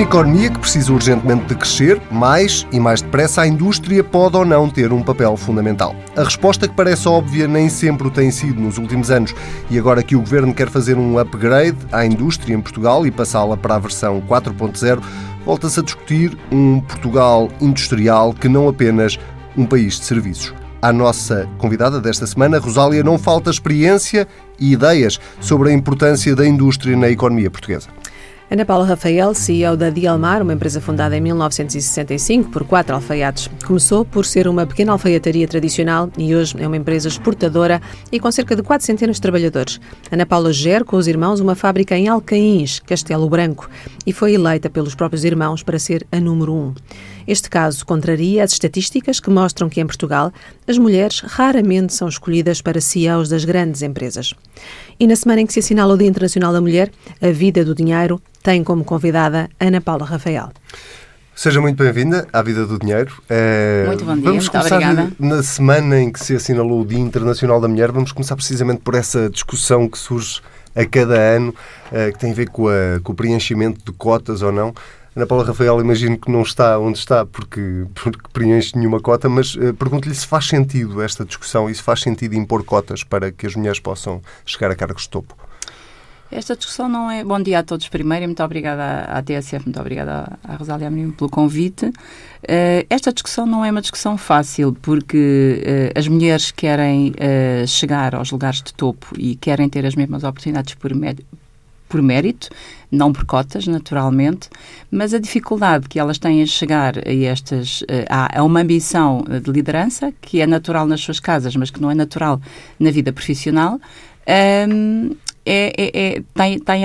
Numa economia que precisa urgentemente de crescer, mais e mais depressa, a indústria pode ou não ter um papel fundamental. A resposta que parece óbvia nem sempre o tem sido nos últimos anos e agora que o governo quer fazer um upgrade à indústria em Portugal e passá-la para a versão 4.0, volta-se a discutir um Portugal industrial que não apenas um país de serviços. À nossa convidada desta semana, Rosália, não falta experiência e ideias sobre a importância da indústria na economia portuguesa. Ana Paula Rafael, CEO da Dialmar, uma empresa fundada em 1965 por quatro alfaiates. Começou por ser uma pequena alfaiataria tradicional e hoje é uma empresa exportadora e com cerca de quatro centenas de trabalhadores. Ana Paula gera com os irmãos uma fábrica em Alcaíns, Castelo Branco, e foi eleita pelos próprios irmãos para ser a número um. Este caso contraria as estatísticas que mostram que em Portugal as mulheres raramente são escolhidas para CEOs das grandes empresas. E na semana em que se assinala o Dia Internacional da Mulher, a vida do dinheiro tem como convidada Ana Paula Rafael. Seja muito bem-vinda à Vida do Dinheiro. É, muito bom dia, vamos muito começar obrigada. Na semana em que se assinalou o Dia Internacional da Mulher, vamos começar precisamente por essa discussão que surge a cada ano, é, que tem a ver com, a, com o preenchimento de cotas ou não. Ana Paula Rafael, imagino que não está onde está porque, porque preenche nenhuma cota, mas uh, pergunto-lhe se faz sentido esta discussão e se faz sentido impor cotas para que as mulheres possam chegar a cargos de topo. Esta discussão não é. Bom dia a todos primeiro e muito obrigada à, TSF, muito obrigada à Rosália Amorim pelo convite. Uh, esta discussão não é uma discussão fácil porque uh, as mulheres querem uh, chegar aos lugares de topo e querem ter as mesmas oportunidades por, por mérito, não por cotas, naturalmente, mas a dificuldade que elas têm em chegar a estas a, a uma ambição de liderança que é natural nas suas casas, mas que não é natural na vida profissional. Um, é, é, é tem, tem,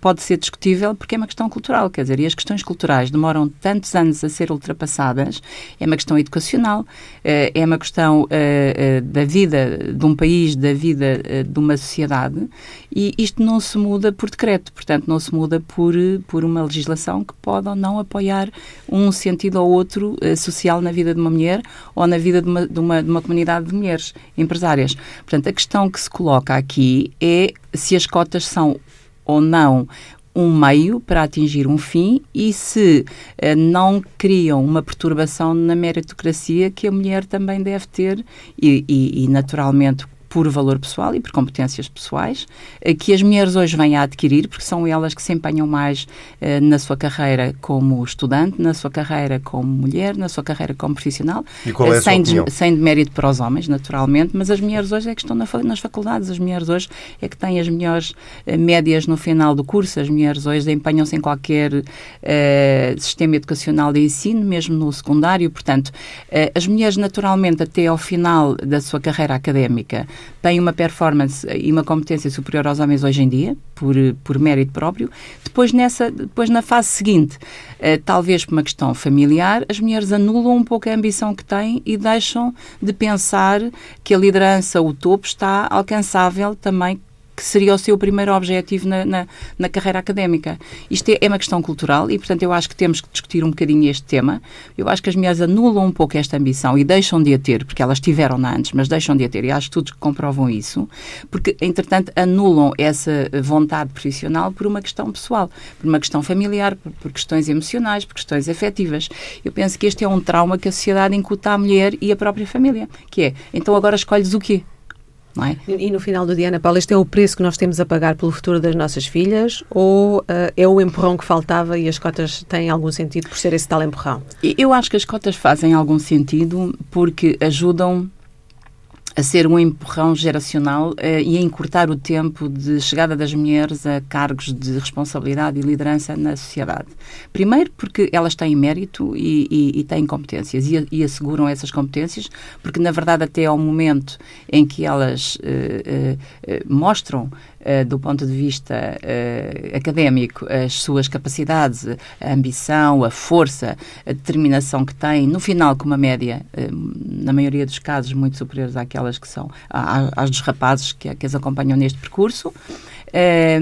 pode ser discutível porque é uma questão cultural, quer dizer, e as questões culturais demoram tantos anos a ser ultrapassadas, é uma questão educacional, eh, é uma questão eh, eh, da vida de um país, da vida de uma sociedade, e isto não se muda por decreto, portanto, não se muda por, por uma legislação que pode ou não apoiar um sentido ou outro social na vida de uma mulher ou na vida de uma, de uma, de uma comunidade de mulheres empresárias. Portanto, a questão que se coloca aqui é se as cotas são ou não um meio para atingir um fim e se uh, não criam uma perturbação na meritocracia que a mulher também deve ter e, e, e naturalmente por valor pessoal e por competências pessoais, eh, que as mulheres hoje vêm a adquirir, porque são elas que se empenham mais eh, na sua carreira como estudante, na sua carreira como mulher, na sua carreira como profissional, e qual é a sem, de, sem demérito para os homens, naturalmente, mas as mulheres hoje é que estão na, nas faculdades, as mulheres hoje é que têm as melhores eh, médias no final do curso, as mulheres hoje empenham-se em qualquer sistema educacional de ensino, mesmo no secundário, portanto, as mulheres naturalmente até ao final da sua carreira académica têm uma performance e uma competência superior aos homens hoje em dia, por, por mérito próprio. Depois, nessa, depois, na fase seguinte, eh, talvez por uma questão familiar, as mulheres anulam um pouco a ambição que têm e deixam de pensar que a liderança, o topo, está alcançável também que seria o seu primeiro objetivo na, na, na carreira académica. Isto é, é, uma questão cultural e, portanto, eu acho que temos que discutir um bocadinho este tema. Eu acho que as mulheres anulam um pouco esta ambição e deixam de a ter, porque elas tiveram-na antes, mas deixam de a ter, e há estudos que comprovam isso, porque, entretanto, anulam essa vontade profissional por uma questão pessoal, por uma questão familiar, por, por questões emocionais, por questões afetivas. Eu penso que este é um trauma que a sociedade incuta à mulher e à própria família, que é, então agora escolhes o quê? É? E, no final do dia, Ana Paula, este é o preço que nós temos a pagar pelo futuro das nossas filhas ou uh, é o empurrão que faltava e as cotas têm algum sentido por ser esse tal empurrão? Eu acho que as cotas fazem algum sentido porque ajudam a ser um empurrão geracional uh, e a encurtar o tempo de chegada das mulheres a cargos de responsabilidade e liderança na sociedade. Primeiro, porque elas têm mérito e, e, e têm competências e, e, asseguram essas competências, porque na verdade até ao momento em que elas uh, uh, mostram do ponto de vista uh, académico, as suas capacidades, a ambição, a força, a determinação que têm, no final, com uma média, uh, na maioria dos casos, muito superiores àquelas que são, às dos rapazes que, que as acompanham neste percurso. É,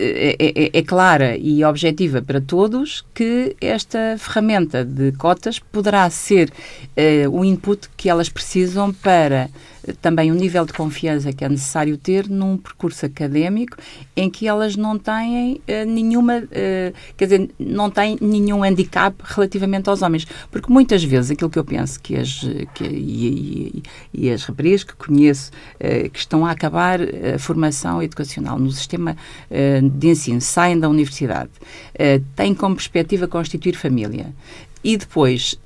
é, é, clara e objetiva para todos que esta ferramenta de cotas poderá ser uh, o input que elas precisam para também o nível de confiança que é necessário ter num percurso académico em que elas não têm uh, nenhuma, uh, quer dizer, não têm nenhum handicap relativamente aos homens. Porque muitas vezes aquilo que eu penso que as, que, e, e, e as raparigas que conheço uh, que estão a acabar a formação educacional no sistema de ensino, saem da universidade, têm como perspectiva constituir família e depois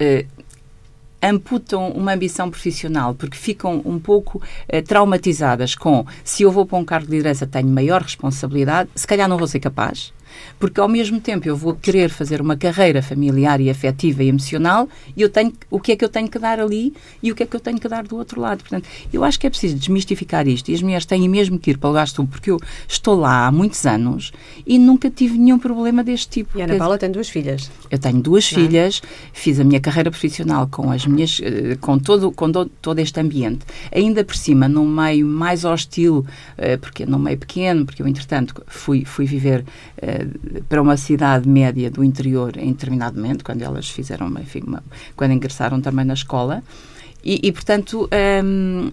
amputam uma ambição profissional porque ficam um pouco uh, traumatizadas com se eu vou para um cargo de liderança tenho maior responsabilidade, se calhar não vou ser capaz porque ao mesmo tempo eu vou querer fazer uma carreira familiar e afetiva e emocional e eu tenho o que é que eu tenho que dar ali e o que é que eu tenho que dar do outro lado. Portanto, eu acho que é preciso desmistificar isto e as mulheres têm mesmo que ir para o gasto porque eu estou lá há muitos anos e nunca tive nenhum problema deste tipo. E a Ana Paula tem duas filhas. Eu tenho duas Não. É? filhas, fiz a minha carreira profissional com as minhas eh, com todo com todo este ambiente, ainda por cima num meio mais hostil, eh, porque num meio pequeno, porque eu entretanto fui fui viver eh, para uma cidade média do interior em determinado momento, quando elas fizeram, enfim, uma, quando ingressaram também na escola. E, e portanto, um,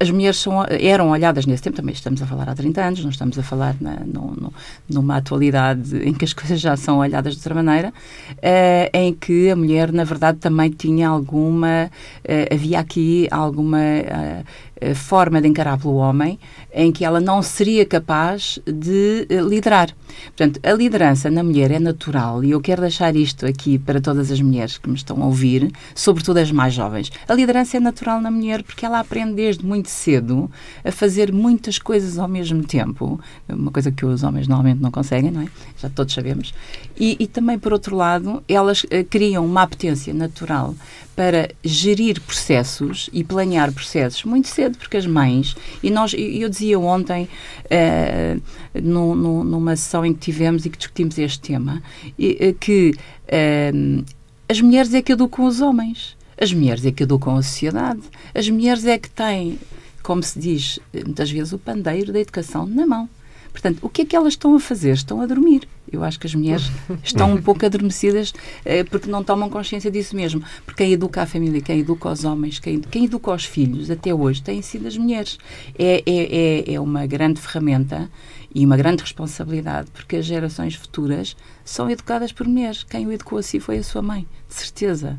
as mulheres são, eram olhadas nesse tempo, também estamos a falar há 30 anos, não estamos a falar na, no, numa atualidade em que as coisas já são olhadas de outra maneira, uh, em que a mulher, na verdade, também tinha alguma. Uh, havia aqui alguma uh, forma de encarar pelo homem em que ela não seria capaz de liderar. Portanto, a liderança na mulher é natural e eu quero deixar isto aqui para todas as mulheres que me estão a ouvir, sobretudo as mais jovens. A liderança é natural na mulher porque ela aprende desde muito cedo a fazer muitas coisas ao mesmo tempo, uma coisa que os homens normalmente não conseguem, não é? Já todos sabemos. E, e também, por outro lado, elas uh, criam uma apetência natural para gerir processos e planear processos muito cedo, porque as mães, e nós, eu dizia ontem, uh, no, no, numa sessão em que tivemos e que discutimos este tema, uh, que uh, as mulheres é que educam os homens, as mulheres é que educam a sociedade, as mulheres é que têm, como se diz muitas vezes, o pandeiro da educação na mão. Portanto, o que é que elas estão a fazer? Estão a dormir. Eu acho que as mulheres estão um pouco adormecidas eh, porque não tomam consciência disso mesmo. Porque quem educa a família, quem educa os homens, quem, quem educa os filhos, até hoje, têm sido as mulheres. É, é, é, é uma grande ferramenta e uma grande responsabilidade, porque as gerações futuras são educadas por mulheres. Quem o educou assim foi a sua mãe, de certeza.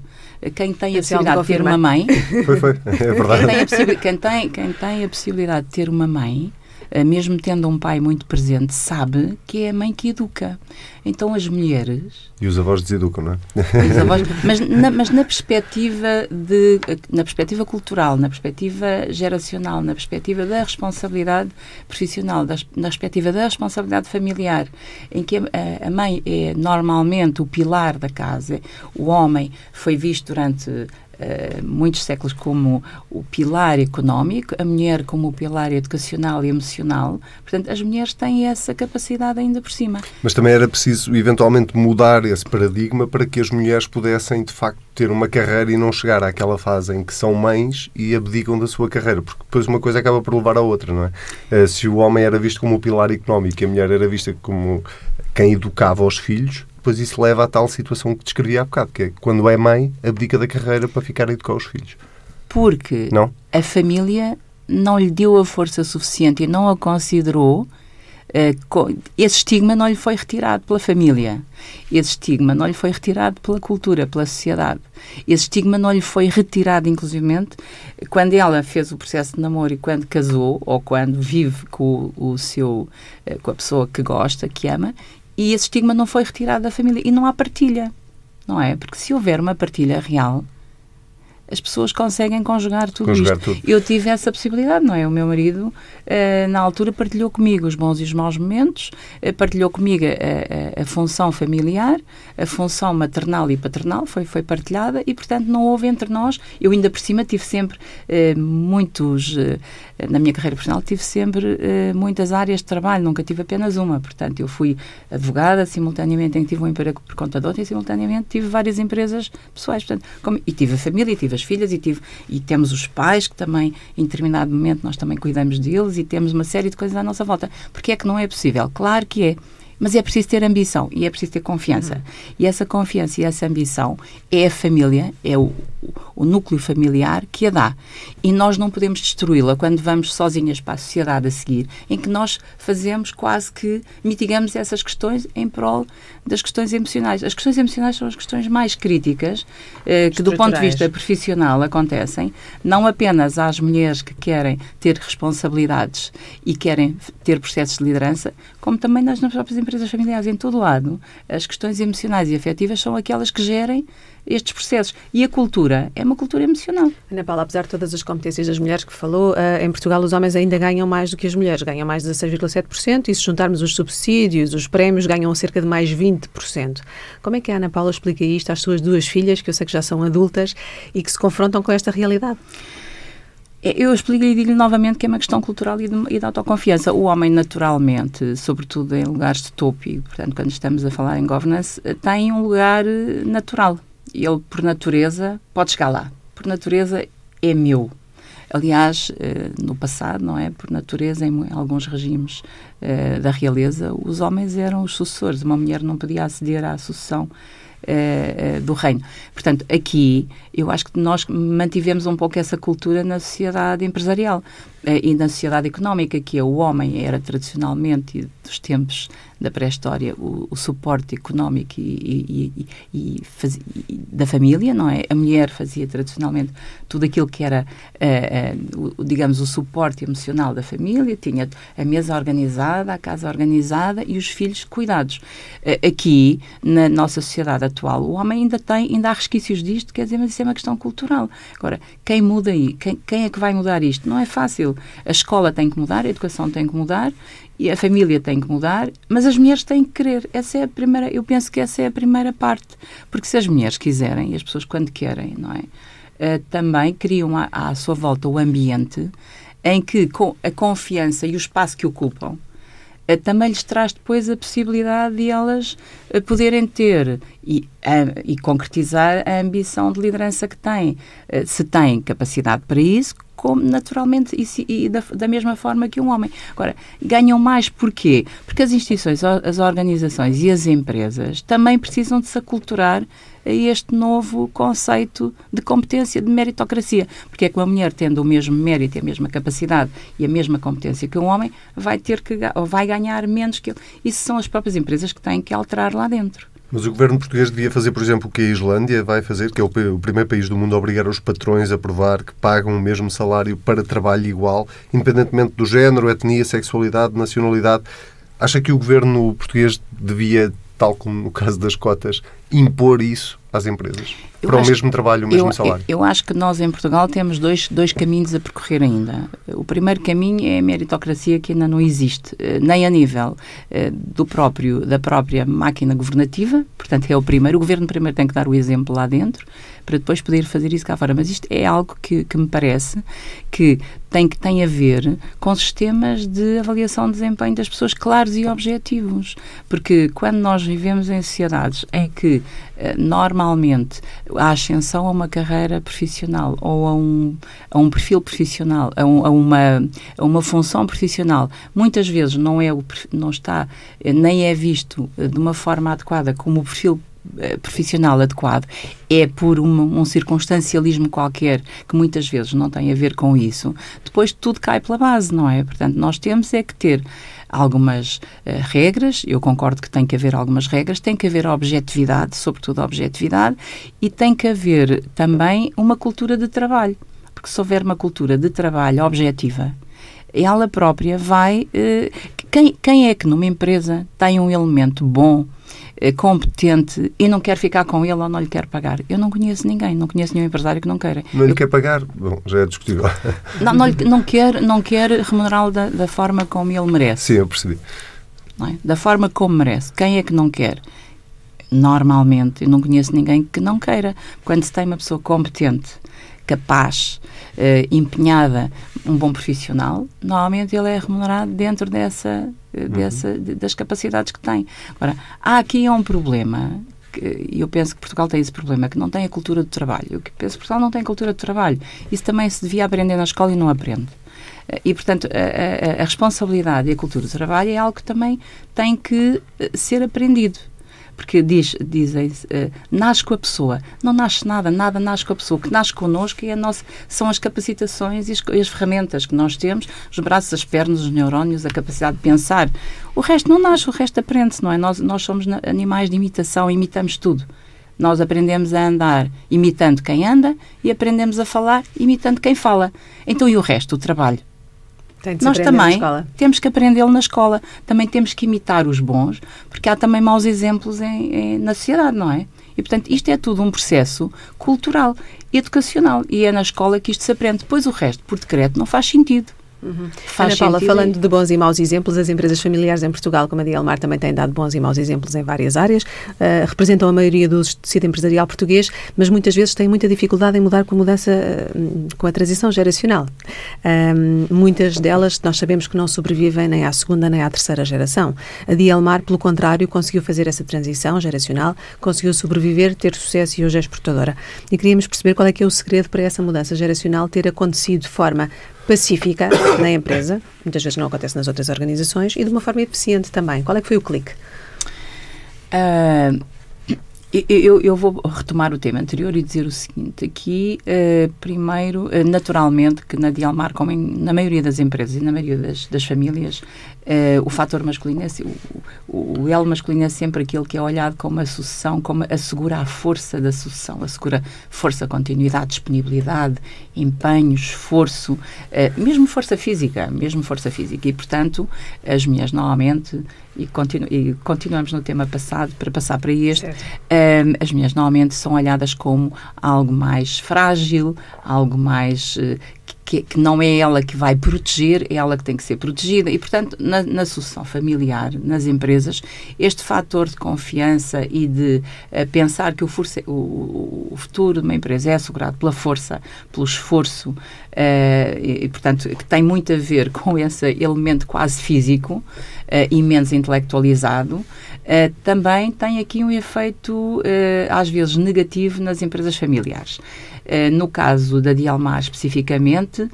Quem tem a possibilidade de ter uma mãe. Foi, foi, é verdade. Quem tem, quem, tem, quem tem a possibilidade de ter uma mãe mesmo tendo um pai muito presente, sabe que é a mãe que educa. Então as mulheres. E os avós deseducam, não é? Avós, mas, na, mas na perspectiva de, na perspectiva cultural, na perspectiva geracional, na perspectiva da responsabilidade profissional, da, na perspectiva da responsabilidade familiar, em que a, a mãe é normalmente o pilar da casa, o homem foi visto durante uh, muitos séculos como o pilar económico, a mulher como o pilar educacional e emocional. Portanto, as mulheres têm essa capacidade ainda por cima. Mas também era preciso, eventualmente, mudar esse paradigma para que as mulheres pudessem, de facto, ter uma carreira e não chegar àquela fase em que são mães e abdicam da sua carreira, porque depois uma coisa acaba por levar à outra, não é? Uh, se o homem era visto como o pilar económico e a mulher era vista como quem educava os filhos, depois isso leva à tal situação que descrevi há bocado, que é quando é mãe, abdica da carreira para ficar a educar os filhos. Porque não? a família não lhe deu a força suficiente e não a considerou. Uh, esse estigma não lhe foi retirado pela família. Esse estigma não lhe foi retirado pela cultura, pela sociedade. Esse estigma não lhe foi retirado, inclusivamente, quando ela fez o processo de namoro e quando casou, ou quando vive com o, seu, uh, com a pessoa que gosta, que ama, e esse estigma não foi retirado da família. E não há partilha, não é? Porque se houver uma partilha real, as pessoas conseguem conjugar tudo conjugar isto. Tudo. Eu tive essa possibilidade, não é? O meu marido, uh, na altura, partilhou comigo os bons e os maus momentos, uh, partilhou comigo a, a, a, função familiar, a função maternal e paternal, foi, foi partilhada e, portanto, não houve entre nós. Eu, ainda por cima, tive sempre uh, muitos. Na minha carreira profissional, tive sempre muitas áreas de trabalho, nunca tive apenas uma. Portanto, eu fui advogada, simultaneamente em que tive um emprego por conta de outra e, simultaneamente, tive várias empresas pessoais. Portanto, como, e tive a família, e tive as filhas e, tive, e temos os pais que também, em determinado momento, nós também cuidamos deles e temos uma série de coisas à nossa volta. Porque é que não é possível? Claro que é. Mas é preciso ter ambição e é preciso ter confiança. Uhum. E essa confiança e essa ambição é a família, é o, o núcleo familiar que a dá. E nós não podemos destruí-la quando vamos sozinhas para a sociedade a seguir, em que nós fazemos quase que mitigamos essas questões em prol das questões emocionais. As questões emocionais são as questões mais críticas eh, que, do ponto de vista profissional, acontecem, não apenas às mulheres que querem ter responsabilidades e querem ter processos de liderança, como também nas, próprias empresas familiares. Em todo lado, as questões emocionais e afetivas são aquelas que gerem estes processos. E a cultura é uma cultura emocional. Ana Paula, apesar de todas as competências das mulheres que falou, uh, em Portugal os homens ainda ganham mais do que as mulheres, ganham mais 16,7% e se juntarmos os subsídios, os prémios, ganham cerca de mais 20%. Como é que a Ana Paula explica isto às suas duas filhas, que eu sei que já são adultas e que se confrontam com esta realidade? Eu explico e digo-lhe novamente que é uma questão cultural e de, e de, autoconfiança. O homem, naturalmente, sobretudo em lugares de topo, e, portanto, quando estamos a falar em governance, eh, tem um lugar eh, natural. Ele, por natureza, pode chegar lá. Por natureza, é meu. Aliás, eh, no passado, não é? Por natureza, em alguns regimes da realeza, os homens eram os sucessores. Uma mulher não podia aceder à sucessão uh, do reino. Portanto, aqui eu acho que nós mantivemos um pouco essa cultura na sociedade empresarial e na sociedade económica, que é o homem era tradicionalmente dos tempos da pré-história o, o, suporte económico e, e, e, e, da família, não é? A mulher fazia tradicionalmente tudo aquilo que era, uh, uh, o, digamos, o suporte emocional da família, tinha a mesa organizada, a casa organizada e os filhos cuidados. Uh, aqui, na nossa sociedade atual, o homem ainda tem, ainda há resquícios disto, quer dizer, mas isso é uma questão cultural. Agora, quem muda aí? Quem, quem é que vai mudar isto? Não é fácil. A escola tem que mudar, a educação tem que mudar e a família tem que mudar, mas as mulheres têm que querer. Essa é a primeira, eu penso que essa é a primeira parte, porque se as mulheres quiserem, e as pessoas quando querem, não é? Uh, também criam à, à, sua volta o ambiente em que com a confiança e o espaço que ocupam uh, também lhes traz depois a possibilidade de elas uh, poderem ter e, e concretizar a ambição de liderança que têm. se têm capacidade para isso, como naturalmente e, e da, da, mesma forma que um homem. Agora, ganham mais porquê? Porque as instituições, as organizações e as empresas também precisam de se aculturar a este novo conceito de competência, de meritocracia. Porque é que uma mulher, tendo o mesmo mérito, a mesma capacidade e a mesma competência que um homem, vai ter que ou vai ganhar menos que ele. Isso são as próprias empresas que têm que alterar lá dentro. Mas o governo português devia fazer, por exemplo, o que a Islândia vai fazer, que é o, primeiro país do mundo a obrigar os patrões a provar que pagam o mesmo salário para trabalho igual, independentemente do género, etnia, sexualidade, nacionalidade. Acha que o governo português devia, tal como no caso das cotas, impor isso às empresas? Eu para o mesmo trabalho, o mesmo eu, salário? Eu, eu, acho que nós em Portugal temos dois, dois caminhos a percorrer ainda. O primeiro caminho é a meritocracia que ainda não existe, eh, nem a nível eh, do próprio, da própria máquina governativa, portanto é o primeiro. O governo primeiro tem que dar o exemplo lá dentro, para depois poder fazer isso cá fora. Mas isto é algo que, que me parece que tem, que tem a ver com sistemas de avaliação de desempenho das pessoas claros e objetivos. Porque quando nós vivemos em sociedades em que eh, normalmente a ascensão a uma carreira profissional ou a um, a um perfil profissional, a, um, a, uma, a uma função profissional, muitas vezes não, é o, não está, eh, nem é visto eh, de uma forma adequada como o perfil profissional adequado é por um, um, circunstancialismo qualquer que muitas vezes não tem a ver com isso, depois tudo cai pela base, não é? Portanto, nós temos é que ter algumas uh, regras, eu concordo que tem que haver algumas regras, tem que haver objetividade, sobretudo objetividade, e tem que haver também uma cultura de trabalho, porque se houver uma cultura de trabalho objetiva, ela própria vai. Uh, quem, quem é que numa empresa tem um elemento bom eh, competente e não quer ficar com ele ou não lhe quer pagar. Eu não conheço ninguém, não conheço nenhum empresário que não queira. Não lhe eu... quer pagar? Bom, já é discutível. Não, não, não quer, não quer remunerá-lo da, da, forma como ele merece. Sim, eu percebi. É? Da forma como merece. Quem é que não quer? Normalmente, eu não conheço ninguém que não queira. Quando se tem uma pessoa competente, capaz, uh, empenhada, um bom profissional, normalmente ele é remunerado dentro dessa, uh, dessa, das capacidades que tem. Agora, há aqui um problema e eu penso que Portugal tem esse problema, que não tem a cultura do trabalho. Eu penso que Portugal não tem cultura do trabalho. Isso também se devia aprender na escola e não aprende. E, portanto, a, a, a responsabilidade e a cultura do trabalho é algo que também tem que eh, ser aprendido porque diz, dizem uh, nasce com a pessoa. Não nasce nada, nada nasce com a pessoa. O que nasce connosco é a nossa, são as capacitações e as, as, ferramentas que nós temos, os braços, as pernas, os neurónios, a capacidade de pensar. O resto não nasce, o resto aprende-se, não é? Nós, nós somos animais de imitação, imitamos tudo. Nós aprendemos a andar imitando quem anda e aprendemos a falar imitando quem fala. Então, e o resto, o trabalho? Nós também temos que aprendê-lo na escola. Também temos que imitar os bons, porque há também maus exemplos em, em, na sociedade, não é? E, portanto, isto é tudo um processo cultural, educacional. E é na escola que isto se aprende. Depois o resto, por decreto, não faz sentido. Uhum. Ana Paula, falando de bons e maus exemplos, as empresas familiares em Portugal, como a Dielmar, também têm dado bons e maus exemplos em várias áreas, uh, representam a maioria do tecido empresarial português, mas muitas vezes têm muita dificuldade em mudar com a mudança, uh, com a transição geracional. Uh, muitas delas, nós sabemos que não sobrevivem nem à segunda nem à terceira geração. A Dielmar, pelo contrário, conseguiu fazer essa transição geracional, conseguiu sobreviver, ter sucesso e hoje é exportadora. E queríamos perceber qual é que é o segredo para essa mudança geracional ter acontecido de forma pacífica na empresa, muitas vezes não acontece nas outras organizações, e de uma forma eficiente também. Qual é que foi o clique? Uh, eu, eu, vou retomar o tema anterior e dizer o seguinte: aqui, uh, primeiro, uh, naturalmente, que na Dialmar, como em, na maioria das empresas e na maioria das, das famílias, uh, o fator masculino, é, o, o elo masculino é sempre aquele que é olhado como a sucessão, como assegura a força da sucessão, assegura força, continuidade, disponibilidade, empenho, esforço, mesmo força física, mesmo força física. E, portanto, as mulheres normalmente e, continu e, continuamos no tema passado para passar para este, um, as mulheres normalmente são olhadas como algo mais frágil, algo mais uh, que, que, não é ela que vai proteger, é ela que tem que ser protegida. E, portanto, na, na sucessão familiar, nas empresas, este fator de confiança e de uh, pensar que o, força, o, o, futuro de uma empresa é assegurado pela força, pelo esforço, uh, e, portanto, que tem muito a ver com esse elemento quase físico e menos intelectualizado, também tem aqui um efeito, às vezes, negativo nas empresas familiares. Eh, no caso da Dialmar especificamente,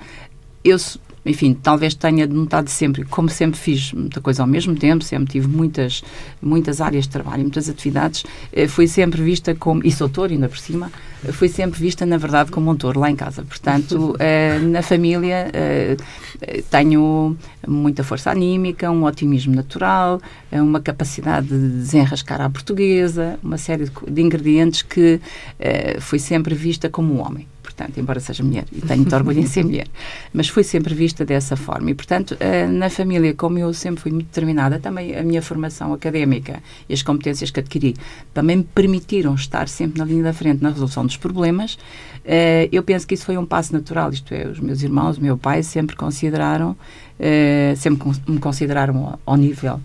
eu enfim, talvez tenha notado sempre, como sempre fiz muita coisa ao mesmo tempo, sempre tive muitas, muitas áreas de trabalho, muitas atividades, eh, fui sempre vista como, e sou touro ainda por cima, fui sempre vista, na verdade, como um touro lá em casa. Portanto, eh, na família tenho muita força anímica, um otimismo natural, uma capacidade de desenrascar à portuguesa, uma série de, ingredientes que fui sempre vista como um homem portanto, embora seja mulher, e tenho muito orgulho em ser mulher, mas fui sempre vista dessa forma. E, portanto, eh, na família, como eu sempre fui muito determinada, também a minha formação académica e as competências que adquiri também me permitiram estar sempre na linha da frente na resolução dos problemas. Eh, eu penso que isso foi um passo natural, isto é, os meus irmãos, o meu pai sempre consideraram, eh, sempre me consideraram ao nível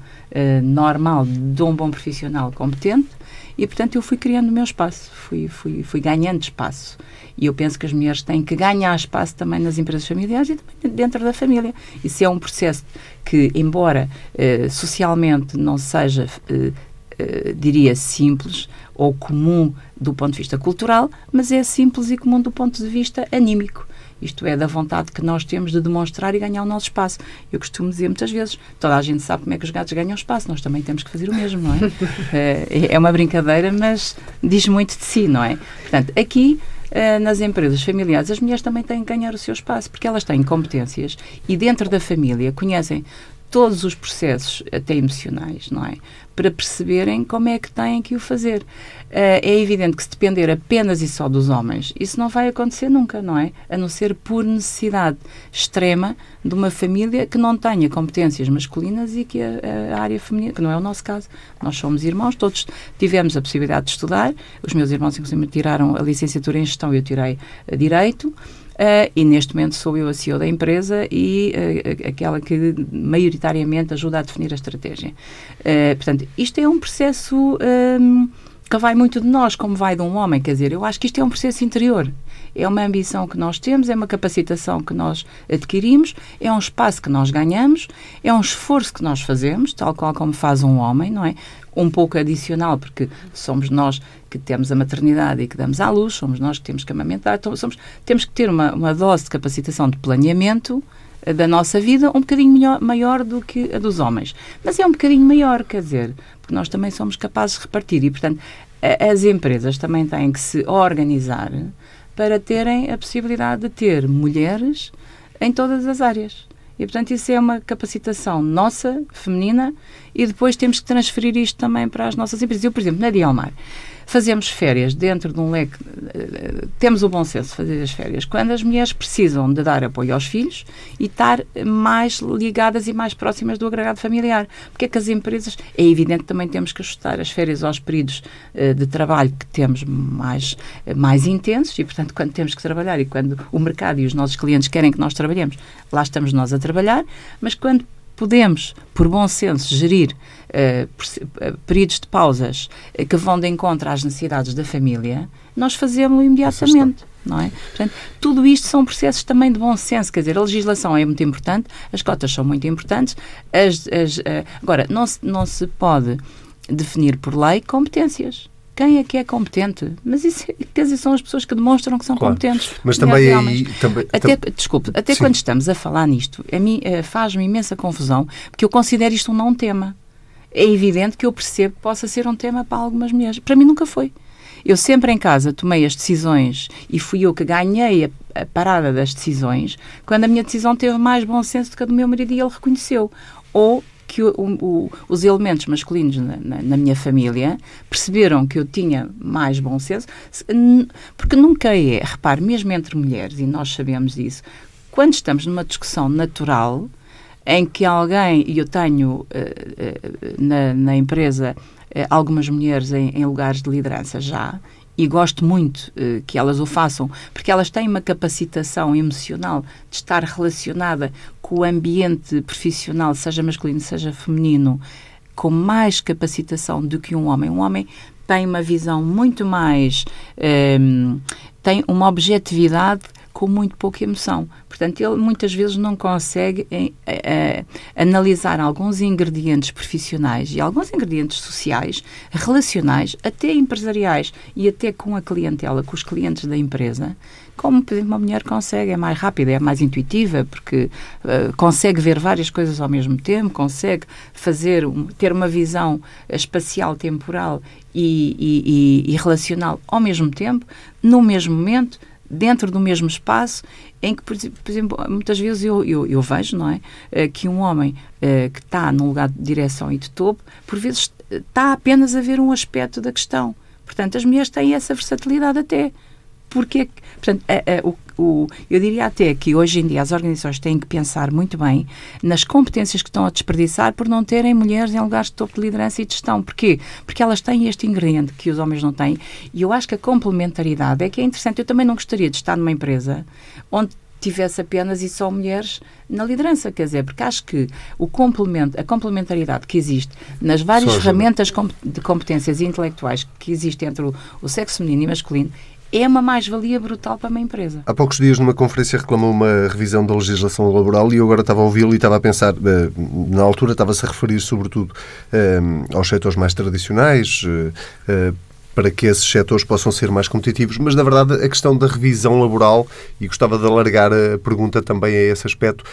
normal de um bom profissional competente e, portanto, eu fui criando o meu espaço, fui, fui, fui ganhando espaço. E eu penso que as mulheres têm que ganhar espaço também nas empresas familiares e também dentro da família. Isso é um processo que, embora eh, socialmente não seja, eh, eh, diria, simples ou comum do ponto de vista cultural, mas é simples e comum do ponto de vista anímico. Isto é, da vontade que nós temos de demonstrar e ganhar o nosso espaço. Eu costumo dizer muitas vezes, toda a gente sabe como é que os gatos ganham espaço, nós também temos que fazer o mesmo, não é? é uma brincadeira, mas diz muito de si, não é? Portanto, aqui uh, nas empresas familiares, as mulheres também têm que ganhar o seu espaço, porque elas têm competências e dentro da família conhecem todos os processos, até emocionais, não é? Para perceberem como é que têm que o fazer. Uh, é evidente que se depender apenas e só dos homens, isso não vai acontecer nunca, não é? A não ser por necessidade extrema de uma família que não tenha competências masculinas e que a, a, área feminina, que não é o nosso caso. Nós somos irmãos, todos tivemos a possibilidade de estudar, os meus irmãos, inclusive, tiraram a licenciatura em gestão e eu tirei a direito. Uh, e neste momento sou eu a CEO da empresa e uh, aquela que maioritariamente ajuda a definir a estratégia. Uh, portanto, isto é um processo um, que vai muito de nós, como vai de um homem. Quer dizer, eu acho que isto é um processo interior. é uma ambição que nós temos, é uma capacitação que nós adquirimos, é um espaço que nós ganhamos, é um esforço que nós fazemos, tal qual como faz um homem, não é? Um pouco adicional, porque somos nós que temos a maternidade e que damos à luz, somos nós que temos que amamentar, então somos, temos que ter uma, uma dose de capacitação de planeamento da nossa vida um bocadinho melhor, maior do que a dos homens. Mas é um bocadinho maior, quer dizer, porque nós também somos capazes de repartir e, portanto, as empresas também têm que se organizar para terem a possibilidade de ter mulheres em todas as áreas. E, portanto, isso é uma capacitação nossa, feminina, e depois temos que transferir isto também para as nossas empresas. Eu, por exemplo, na Dialmar, fazemos férias dentro de um leque, eh, temos o bom senso de fazer as férias quando as mulheres precisam de dar apoio aos filhos e estar mais ligadas e mais próximas do agregado familiar. Porque é que as empresas, é evidente também temos que ajustar as férias aos períodos uh, de trabalho que temos mais, mais intensos e, portanto, quando temos que trabalhar e quando o mercado e os nossos clientes querem que nós trabalhemos, lá estamos nós a trabalhar, mas quando podemos, por bom senso, gerir uh, períodos de pausas uh, que vão de encontro às necessidades da família, nós fazemos imediatamente. Não é? Portanto, tudo isto são processos também de bom senso, quer dizer, a legislação é muito importante, as cotas são muito importantes, as, as, uh, agora, não se, não se pode definir por lei competências quem é que é competente? Mas isso, quer dizer, são as pessoas que demonstram que são claro. competentes. Mas também aí... Também, até, tam... Desculpe, até Sim. quando estamos a falar nisto, a mim uh, faz-me imensa confusão, porque eu considero isto um não tema. É evidente que eu percebo que possa ser um tema para algumas mulheres. Para mim nunca foi. Eu sempre em casa tomei as decisões e fui eu que ganhei a, a, parada das decisões quando a minha decisão teve mais bom senso do que a do meu marido e ele reconheceu. Ou que o, o, os elementos masculinos na, na, na, minha família perceberam que eu tinha mais bom senso, porque nunca é, repare, mesmo entre mulheres, e nós sabemos isso, quando estamos numa discussão natural, em que alguém, e eu tenho uh, uh, na, na, empresa uh, algumas mulheres em, em lugares de liderança já, e gosto muito uh, que elas o façam, porque elas têm uma capacitação emocional de estar relacionada com o ambiente profissional, seja masculino, seja feminino, com mais capacitação do que um homem. Um homem tem uma visão muito mais. Um, ehm, tem uma objetividade com muito pouca emoção. Portanto, ele muitas vezes não consegue eh, eh, analisar alguns ingredientes profissionais e alguns ingredientes sociais, relacionais, até empresariais e até com a clientela, com os clientes da empresa, como, por exemplo, uma mulher consegue, é mais rápida, é mais intuitiva, porque uh, consegue ver várias coisas ao mesmo tempo, consegue fazer, um, ter uma visão espacial, temporal e, e, e, e relacional ao mesmo tempo, no mesmo momento, dentro do mesmo espaço em que, por exemplo, muitas vezes eu, eu, eu vejo, não é, eh, que um homem uh, que está num lugar de direção e de topo, por vezes está apenas a ver um aspecto da questão. Portanto, as mulheres têm essa versatilidade até. Porque, portanto, a, a, o, eu diria até que hoje em dia as organizações têm que pensar muito bem nas competências que estão a desperdiçar por não terem mulheres em lugares de topo de liderança e de gestão. Porquê? Porque elas têm este ingrediente que os homens não têm e eu acho que a complementaridade é que é interessante. Eu também não gostaria de estar numa empresa onde tivesse apenas e só mulheres na liderança, quer dizer, porque acho que o complemento, a complementaridade que existe nas várias ferramentas de competências intelectuais que existem entre o, o sexo feminino e masculino é uma mais-valia brutal para uma empresa. Há poucos dias, numa conferência, reclamou uma revisão da legislação laboral e eu agora estava a ouvi-lo e estava a pensar, eh, na altura estava-se a referir sobretudo eh, aos setores mais tradicionais, eh, para que esses setores possam ser mais competitivos, mas na verdade a questão da revisão laboral, e gostava de alargar a pergunta também a esse aspecto,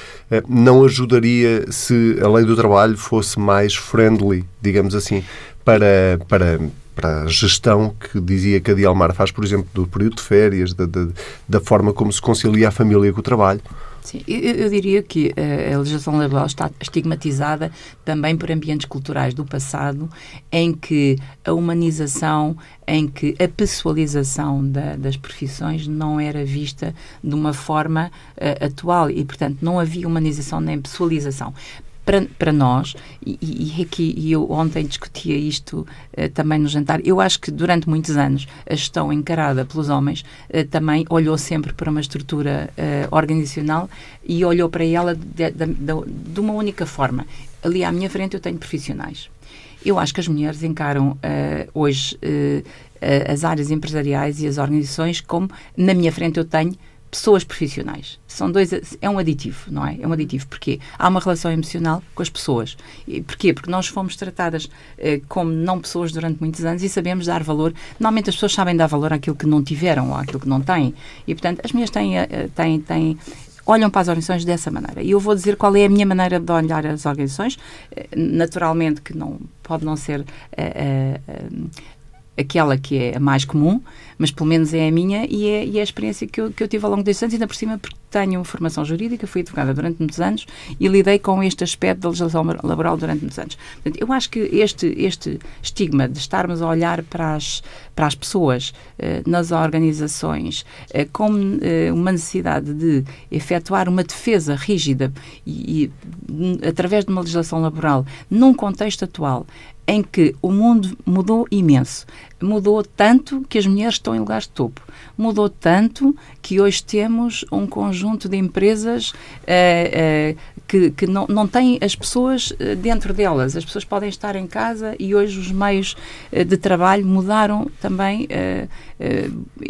não ajudaria se a lei do trabalho fosse mais friendly, digamos assim, para, para para a gestão que dizia que a Dialmar faz, por exemplo, do período de férias, da, da, da forma como se concilia a família com o trabalho. Sim, eu, eu, diria que eh, a legislação laboral está estigmatizada também por ambientes culturais do passado, em que a humanização, em que a pessoalização da, das profissões não era vista de uma forma uh, atual e, portanto, não havia humanização nem pessoalização para, para nós, e, e aqui e eu ontem discutia isto uh, também no jantar, eu acho que durante muitos anos a gestão encarada pelos homens uh, também olhou sempre para uma estrutura uh, organizacional e olhou para ela de, de, de, de uma única forma. Ali à minha frente eu tenho profissionais. Eu acho que as mulheres encaram hoje as áreas empresariais e as organizações como na minha frente eu tenho pessoas profissionais. São dois, é um aditivo, não é? É um aditivo. Porquê? Há uma relação emocional com as pessoas. E porquê? Porque nós fomos tratadas eh, como não pessoas durante muitos anos e sabemos dar valor. Normalmente as pessoas sabem dar valor àquilo que não tiveram ou àquilo que não têm. E, portanto, as minhas têm, eh, têm, têm olham para as organizações dessa maneira. E eu vou dizer qual é a minha maneira de olhar as organizações. Eh, naturalmente que não pode não ser uh, uh, aquela que é a mais comum, mas pelo menos é a minha e é, e é a experiência que eu, que eu tive ao longo destes anos, ainda por cima porque tenho formação jurídica, fui advogada durante muitos anos e lidei com este aspecto da legislação laboral durante muitos anos. Portanto, eu acho que este, este estigma de estarmos a olhar para as, para as pessoas eh, nas organizações eh, como eh, uma necessidade de efetuar uma defesa rígida e, e através de uma legislação laboral num contexto atual em que o mundo mudou imenso. Mudou tanto que as mulheres estão em lugares de topo. Mudou tanto que hoje temos um conjunto de empresas uh, uh, que, que não, não têm as pessoas uh, dentro delas. As pessoas podem estar em casa e hoje os meios de trabalho mudaram também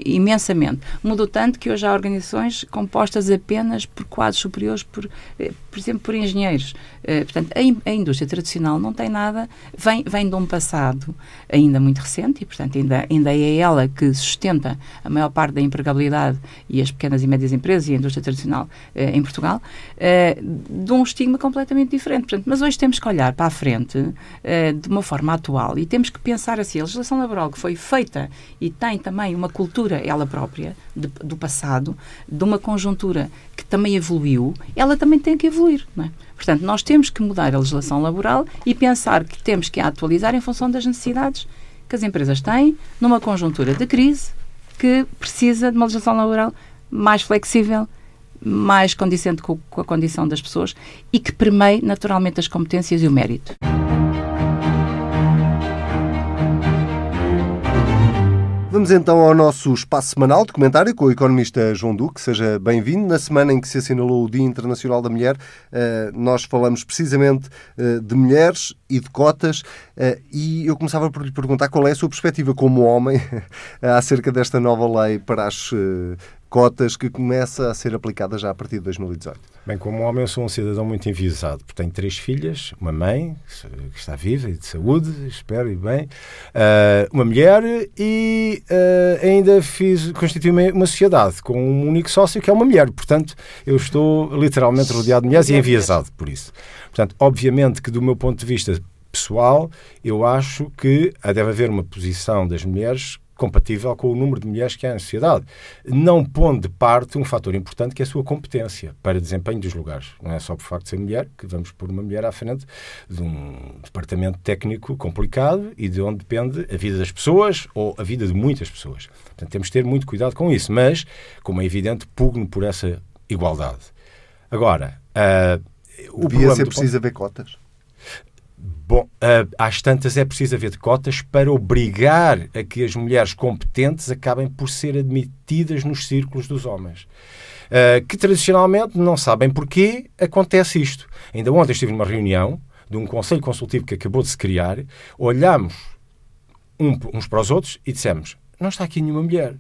imensamente. Mudou tanto que hoje há organizações compostas apenas por quadros superiores, por, por exemplo, por engenheiros. portanto, a, a indústria tradicional não tem nada, vem, vem de um passado ainda muito recente e, portanto, ainda, ainda é ela que sustenta a maior parte da empregabilidade e as pequenas e médias empresas e a indústria tradicional eh, em Portugal, eh, de um estigma completamente diferente. Portanto, mas hoje temos que olhar para a frente eh, de uma forma atual e temos que pensar assim, a legislação laboral que foi feita e tem também uma cultura, ela própria, de, do passado, de uma conjuntura que também evoluiu, ela também tem que evoluir, não é? Portanto, nós temos que mudar a legislação laboral e pensar que temos que a atualizar em função das necessidades que as empresas têm numa conjuntura de crise que precisa de uma legislação laboral mais flexível, mais condicente com, a condição das pessoas e que permeie naturalmente as competências e o mérito. Vamos então ao nosso espaço semanal de comentário com o economista João Duque. Seja bem-vindo. Na semana em que se assinalou o Dia Internacional da Mulher, eh, nós falamos precisamente eh, de mulheres e de cotas eh, e eu começava por lhe perguntar qual é a sua perspectiva como homem acerca desta nova lei para as cotas que começa a ser aplicada já a partir de 2018? Bem, como homem eu sou um cidadão muito enviesado, porque tenho três filhas, uma mãe que está viva e de saúde, espero e bem, uh, uma mulher e uh, ainda fiz, constituí uma sociedade com um único sócio que é uma mulher, portanto eu estou literalmente rodeado de mulheres e enviesado por isso. Portanto, obviamente que do meu ponto de vista pessoal, eu acho que deve haver uma posição das mulheres compatível com o número de mulheres que há na sociedade, não pondo de parte um fator importante que é a sua competência para desempenho dos lugares. Não é só por facto de ser mulher que vamos pôr uma mulher à frente de um departamento técnico complicado e de onde depende a vida das pessoas ou a vida de muitas pessoas. Portanto, temos de ter muito cuidado com isso, mas, como é evidente, pugno por essa igualdade. Agora, uh, o Devia ser preciso ponto... haver cotas? Bom, uh, às tantas é preciso haver cotas para obrigar a que as mulheres competentes acabem por ser admitidas nos círculos dos homens. Uh, que tradicionalmente não sabem porquê acontece isto. Ainda ontem estive numa reunião de um conselho consultivo que acabou de se criar, olhamos um, uns para os outros e dissemos: não está aqui nenhuma mulher.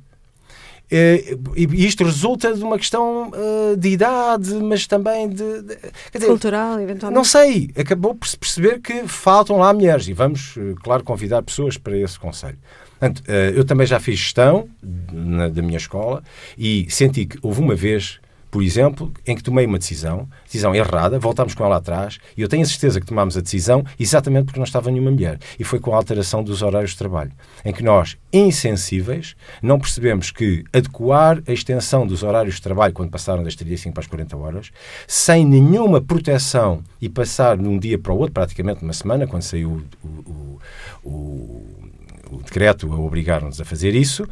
Uh, e isto resulta de uma questão uh, de idade, mas também de. de dizer, Cultural, eventualmente. Não sei. Acabou por se perceber que faltam lá mulheres e vamos, uh, claro, convidar pessoas para esse conselho. Portanto, eu também já fiz gestão na, da minha escola e senti que houve uma vez por exemplo, em que tomei uma decisão, decisão errada, voltámos com ela atrás, e eu tenho a certeza que tomámos a decisão exatamente porque não estava nenhuma mulher. E foi com a alteração dos horários de trabalho, em que nós, insensíveis, não percebemos que adequar a extensão dos horários de trabalho, quando passaram das 35 para as 40 horas, sem nenhuma proteção e passar de um dia para o outro, praticamente uma semana, quando saiu o, o, o o decreto a obrigar-nos a fazer isso,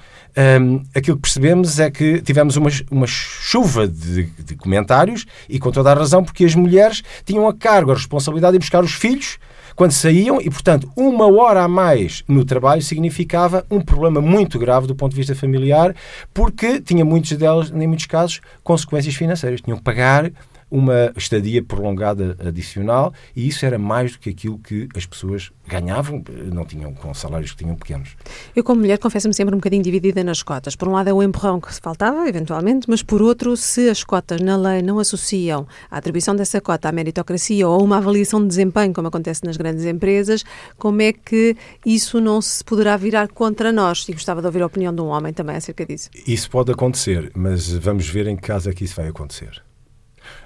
um, aquilo que percebemos é que tivemos uma, uma chuva de, de, comentários e com toda a razão, porque as mulheres tinham a cargo, a responsabilidade de buscar os filhos quando saíam e, portanto, uma hora a mais no trabalho significava um problema muito grave do ponto de vista familiar, porque tinha muitos delas, em muitos casos, consequências financeiras. Tinham que pagar uma estadia prolongada adicional e isso era mais do que aquilo que as pessoas ganhavam, não tinham com salários que tinham pequenos. Eu, como mulher, confesso-me sempre um bocadinho dividida nas cotas. Por um lado é o empurrão que se faltava, eventualmente, mas por outro, se as cotas na lei não associam a atribuição dessa cota à meritocracia ou a uma avaliação de desempenho, como acontece nas grandes empresas, como é que isso não se poderá virar contra nós? E gostava de ouvir a opinião de um homem também acerca disso. Isso pode acontecer, mas vamos ver em que caso é que isso vai acontecer.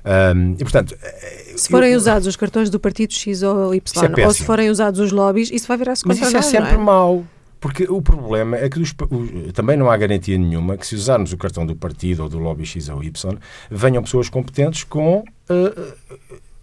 Um, e, portanto, se forem eu, usados os cartões do partido X ou Y, é ou se forem usados os lobbies, isso vai virar-se contra Mas isso é nós, é sempre é? mau. Porque o problema é que os, o, também não há garantia nenhuma que se usarmos o cartão do partido ou do lobby X ou Y, venham pessoas competentes com uh,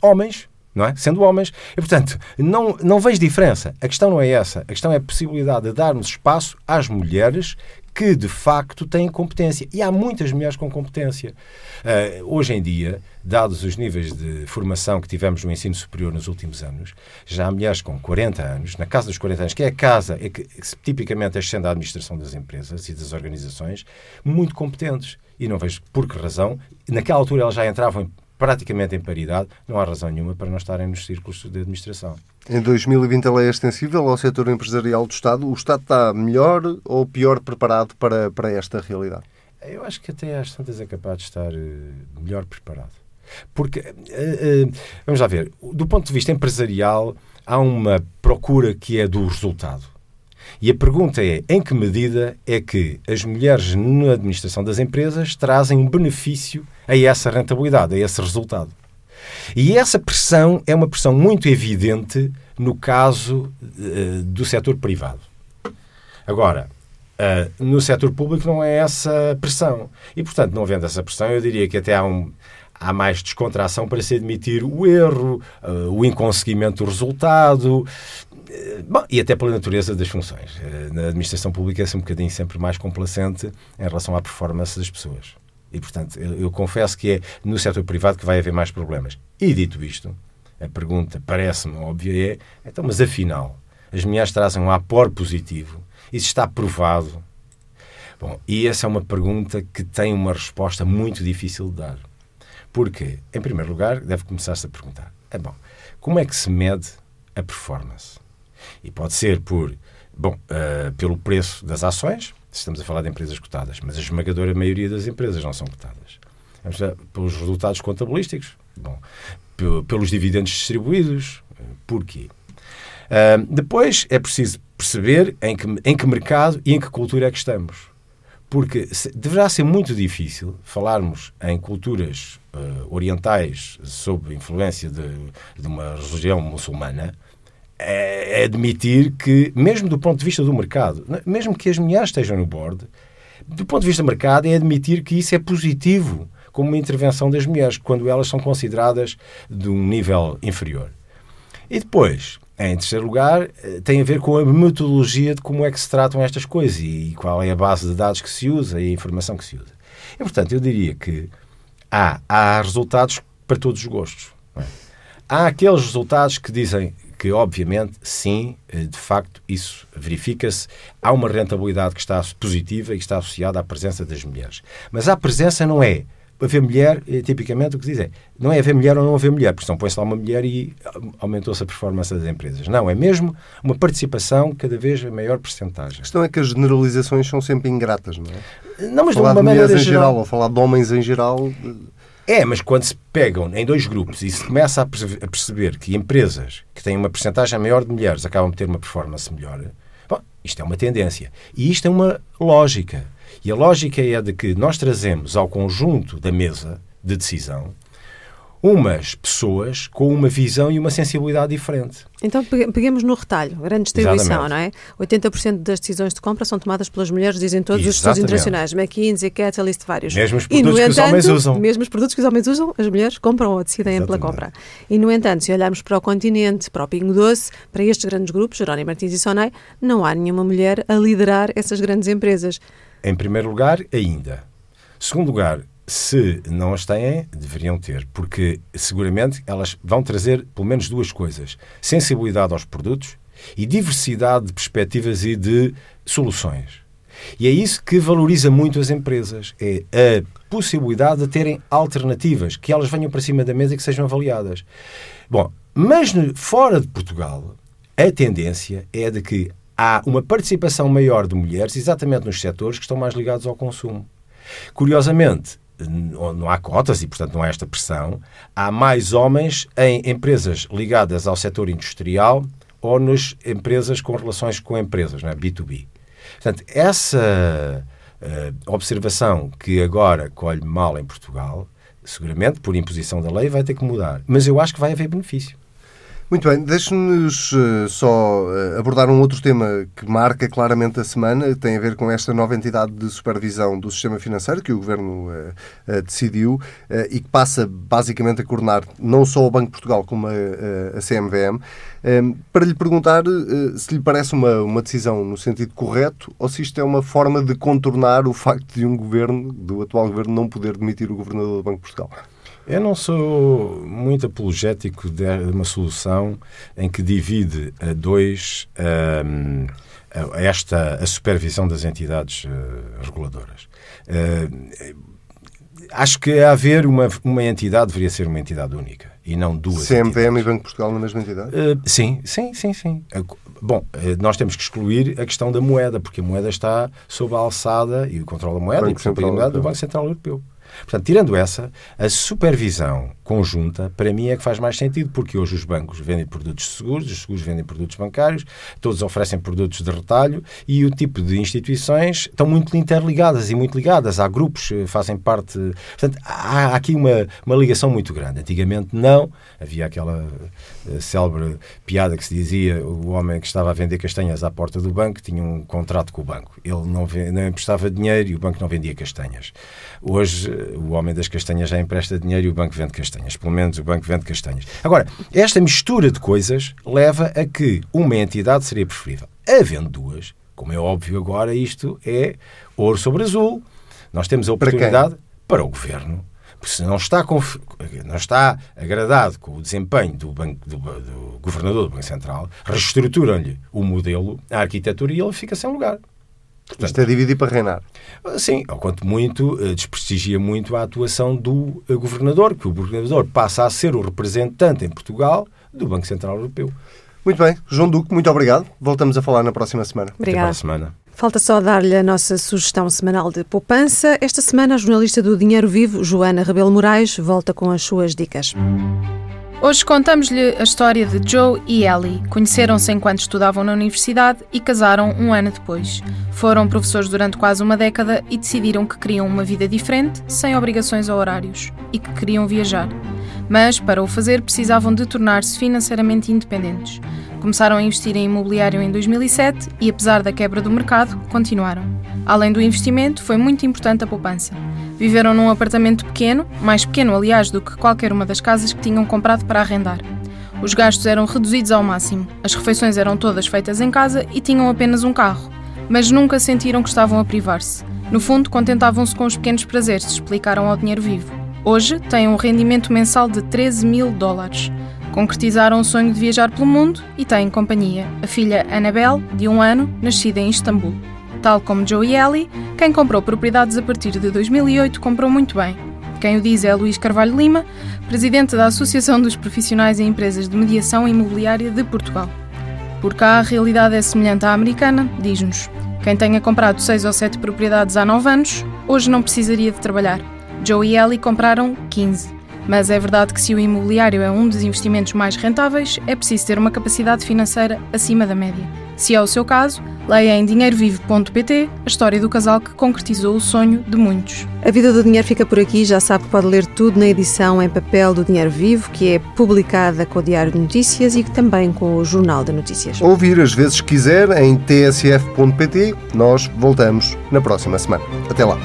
homens, não é? Sendo homens. E, portanto, não, não vejo diferença. A questão não é essa. A questão é a possibilidade de darmos espaço às mulheres que de facto têm competência. E há muitas mulheres com competência. Uh, hoje em dia, dados os níveis de formação que tivemos no ensino superior nos últimos anos, já há mulheres com 40 anos, na casa dos 40 anos, que é a casa é que, tipicamente ascende à administração das empresas e das organizações, muito competentes. E não vejo por que razão. Naquela altura elas já entravam em praticamente em paridade, não há razão nenhuma para não estarem nos círculos de administração. Em 2020 a lei é extensível ao setor empresarial do Estado. O Estado está melhor ou pior preparado para, para esta realidade? Eu acho que até às tantas é capaz de estar uh, melhor preparado. Porque, uh, uh, vamos lá ver, do ponto de vista empresarial, há uma procura que é do resultado. E a pergunta é: em que medida é que as mulheres na administração das empresas trazem um benefício a essa rentabilidade, a esse resultado? E essa pressão é uma pressão muito evidente no caso uh, do setor privado. Agora, uh, no setor público não é essa pressão. E, portanto, não havendo essa pressão, eu diria que até há um, há mais descontração para se admitir o erro, uh, o inconseguimento do resultado, bom, e até pela natureza das funções. Uh, na administração pública é um bocadinho sempre mais complacente em relação à performance das pessoas. E, portanto, eu, eu confesso que é no setor privado que vai haver mais problemas. E, dito isto, a pergunta parece-me óbvia é, então, mas afinal, as mulheres trazem um aporte positivo, isso está provado. Bom, e essa é uma pergunta que tem uma resposta muito difícil de dar. Porque, em primeiro lugar, deve começar-se a perguntar: é bom, como é que se mede a performance? E pode ser por, bom, uh, pelo preço das ações, se estamos a falar de empresas cotadas, mas a esmagadora maioria das empresas não são cotadas. Pelos resultados contabilísticos, bom, pelos dividendos distribuídos, porquê? Uh, depois é preciso perceber em que, em que mercado e em que cultura é que estamos. Porque deverá ser muito difícil falarmos em culturas uh, orientais sob influência de, de uma religião muçulmana, é, é admitir que, mesmo do ponto de vista do mercado, mesmo que as mulheres estejam no board, do ponto de vista do mercado, é admitir que isso é positivo como uma intervenção das mulheres, quando elas são consideradas de um nível inferior. E depois, em terceiro lugar, eh, tem a ver com a metodologia de como é que se tratam estas coisas e qual é a base de dados que se usa e a informação que se usa. E, portanto, eu diria que há, há resultados para todos os gostos. É? Há aqueles resultados que dizem que, obviamente, sim, eh, de facto, isso verifica-se. Há uma rentabilidade que está positiva e que está associada à presença das mulheres. Mas a presença não é haver mulher, é, tipicamente o que dizem, não é haver mulher ou não haver mulher, porque põe-se lá uma mulher e aumentou-se a performance das empresas. Não, é mesmo uma participação cada vez a maior percentagem. A questão é que as generalizações são sempre ingratas, não é? Não, mas falar de uma de maneira mulheres em geral, geral, ou falar de homens em geral... É, mas quando se pegam em dois grupos e se começa a perceber que empresas que têm uma percentagem maior de mulheres acabam de ter uma performance melhor, bom, isto é uma tendência. E isto é uma lógica. E a lógica é de que nós trazemos ao conjunto da mesa de decisão umas pessoas com uma visão e uma sensibilidade diferente. Então peguemos no retalho, grande distribuição, Exatamente. não é? 80% das decisões de compra são tomadas pelas mulheres, dizem todos Exatamente. os estudos internacionais, McKinsey, Catalyst, vários. Mesmo os produtos e, que entanto, os homens usam. Mesmo os produtos que os homens usam, as mulheres compram ou decidem Exatamente. pela compra. E, no entanto, se olharmos para o continente, para o Pingo Doce, para estes grandes grupos, Jerónimo Martins e Sonei, não há nenhuma mulher a liderar essas grandes empresas. Em primeiro lugar, ainda. Segundo lugar, se não as têm, deveriam ter, porque seguramente elas vão trazer pelo menos duas coisas: sensibilidade aos produtos e diversidade de perspectivas e de soluções. E é isso que valoriza muito as empresas. É a possibilidade de terem alternativas, que elas venham para cima da mesa e que sejam avaliadas. Bom, mas fora de Portugal, a tendência é de que há uma participação maior de mulheres exatamente nos setores que estão mais ligados ao consumo. Curiosamente, não há cotas e, portanto, não há esta pressão. Há mais homens em empresas ligadas ao setor industrial ou nas empresas com relações com empresas, não é? B2B. Portanto, essa uh, observação que agora colhe mal em Portugal, seguramente, por imposição da lei, vai ter que mudar. Mas eu acho que vai haver benefício. Muito bem, deixe-nos uh, só uh, abordar um outro tema que marca claramente a semana, tem a ver com esta nova entidade de supervisão do sistema financeiro que o Governo uh, decidiu e que passa basicamente a coordenar não só o Banco de Portugal como a, CMVM, para lhe perguntar se lhe parece uma, uma decisão no sentido correto ou se isto é uma forma de contornar o facto de um governo, do atual governo, não poder demitir o Governador do Banco de Portugal. Eu não sou muito apologético de uma solução em que divide a dois um, esta a supervisão das entidades uh, reguladoras. Uh, acho que a haver uma, uma entidade deveria ser uma entidade única e não duas. CMVM entidades. e Banco de Portugal na mesma entidade? Uh, sim, sim, sim, sim. Bom, nós temos que excluir a questão da moeda, porque a moeda está sob a alçada e o controle da moeda Banco e a do Banco Central Europeu. Portanto, tirando essa, a supervisão conjunta, para mim, é que faz mais sentido, porque hoje os bancos vendem produtos seguros, os seguros vendem produtos bancários, todos oferecem produtos de retalho e o tipo de instituições estão muito interligadas e muito ligadas. Há grupos que fazem parte. Portanto, há aqui uma, uma ligação muito grande. Antigamente, não. Havia aquela eh, célebre piada que se dizia o homem que estava a vender castanhas à porta do banco tinha um contrato com o banco. Ele não, não emprestava dinheiro e o banco não vendia castanhas. Hoje, o homem das castanhas já empresta dinheiro e o banco vende castanhas. Pelo menos o banco vende castanhas. Agora, esta mistura de coisas leva a que uma entidade seria preferível. Havendo duas, como é óbvio agora, isto é ouro sobre azul. Nós temos a oportunidade para, para o governo porque se não está, conf... não está agradado com o desempenho do, banco, do, do governador do Banco Central, reestruturam-lhe o modelo, a arquitetura e ele fica sem lugar. Portanto, Isto é dividir para reinar. Sim, ao quanto muito, eh, desprestigia muito a atuação do eh, governador, que o governador passa a ser o representante em Portugal do Banco Central Europeu. Muito bem. João Duque, muito obrigado. Voltamos a falar na próxima semana. Obrigada. Até para a semana. Falta só dar-lhe a nossa sugestão semanal de poupança. Esta semana, a jornalista do Dinheiro Vivo, Joana Rebelo Moraes, volta com as suas dicas. Hoje contamos-lhe a história de Joe e Ellie. Conheceram-se enquanto estudavam na universidade e casaram um ano depois. Foram professores durante quase uma década e decidiram que queriam uma vida diferente, sem obrigações ou horários, e que queriam viajar. Mas, para o fazer, precisavam de tornar-se financeiramente independentes. Começaram a investir em imobiliário em 2007 e, apesar da quebra do mercado, continuaram. Além do investimento, foi muito importante a poupança. Viveram num apartamento pequeno, mais pequeno, aliás, do que qualquer uma das casas que tinham comprado para arrendar. Os gastos eram reduzidos ao máximo, as refeições eram todas feitas em casa e tinham apenas um carro. Mas nunca sentiram que estavam a privar-se. No fundo, contentavam-se com os pequenos prazeres, explicaram ao dinheiro vivo. Hoje têm um rendimento mensal de 13 mil dólares. Concretizaram o sonho de viajar pelo mundo e têm companhia, a filha Annabelle, de um ano, nascida em Istambul. Tal como Joe e Ellie, quem comprou propriedades a partir de 2008 comprou muito bem. Quem o diz é Luís Carvalho Lima, presidente da Associação dos Profissionais e Empresas de Mediação Imobiliária de Portugal. Por cá, a realidade é semelhante à americana, diz-nos. Quem tenha comprado 6 ou 7 propriedades há 9 anos, hoje não precisaria de trabalhar. Joe e Ellie compraram 15. Mas é verdade que se o imobiliário é um dos investimentos mais rentáveis, é preciso ter uma capacidade financeira acima da média. Se é o seu caso, leia em dinheirovivo.pt a história do casal que concretizou o sonho de muitos. A Vida do Dinheiro fica por aqui. Já sabe que pode ler tudo na edição em papel do Dinheiro Vivo, que é publicada com o Diário de Notícias e também com o Jornal de Notícias. Ouvir as vezes que quiser em tsf.pt. Nós voltamos na próxima semana. Até lá.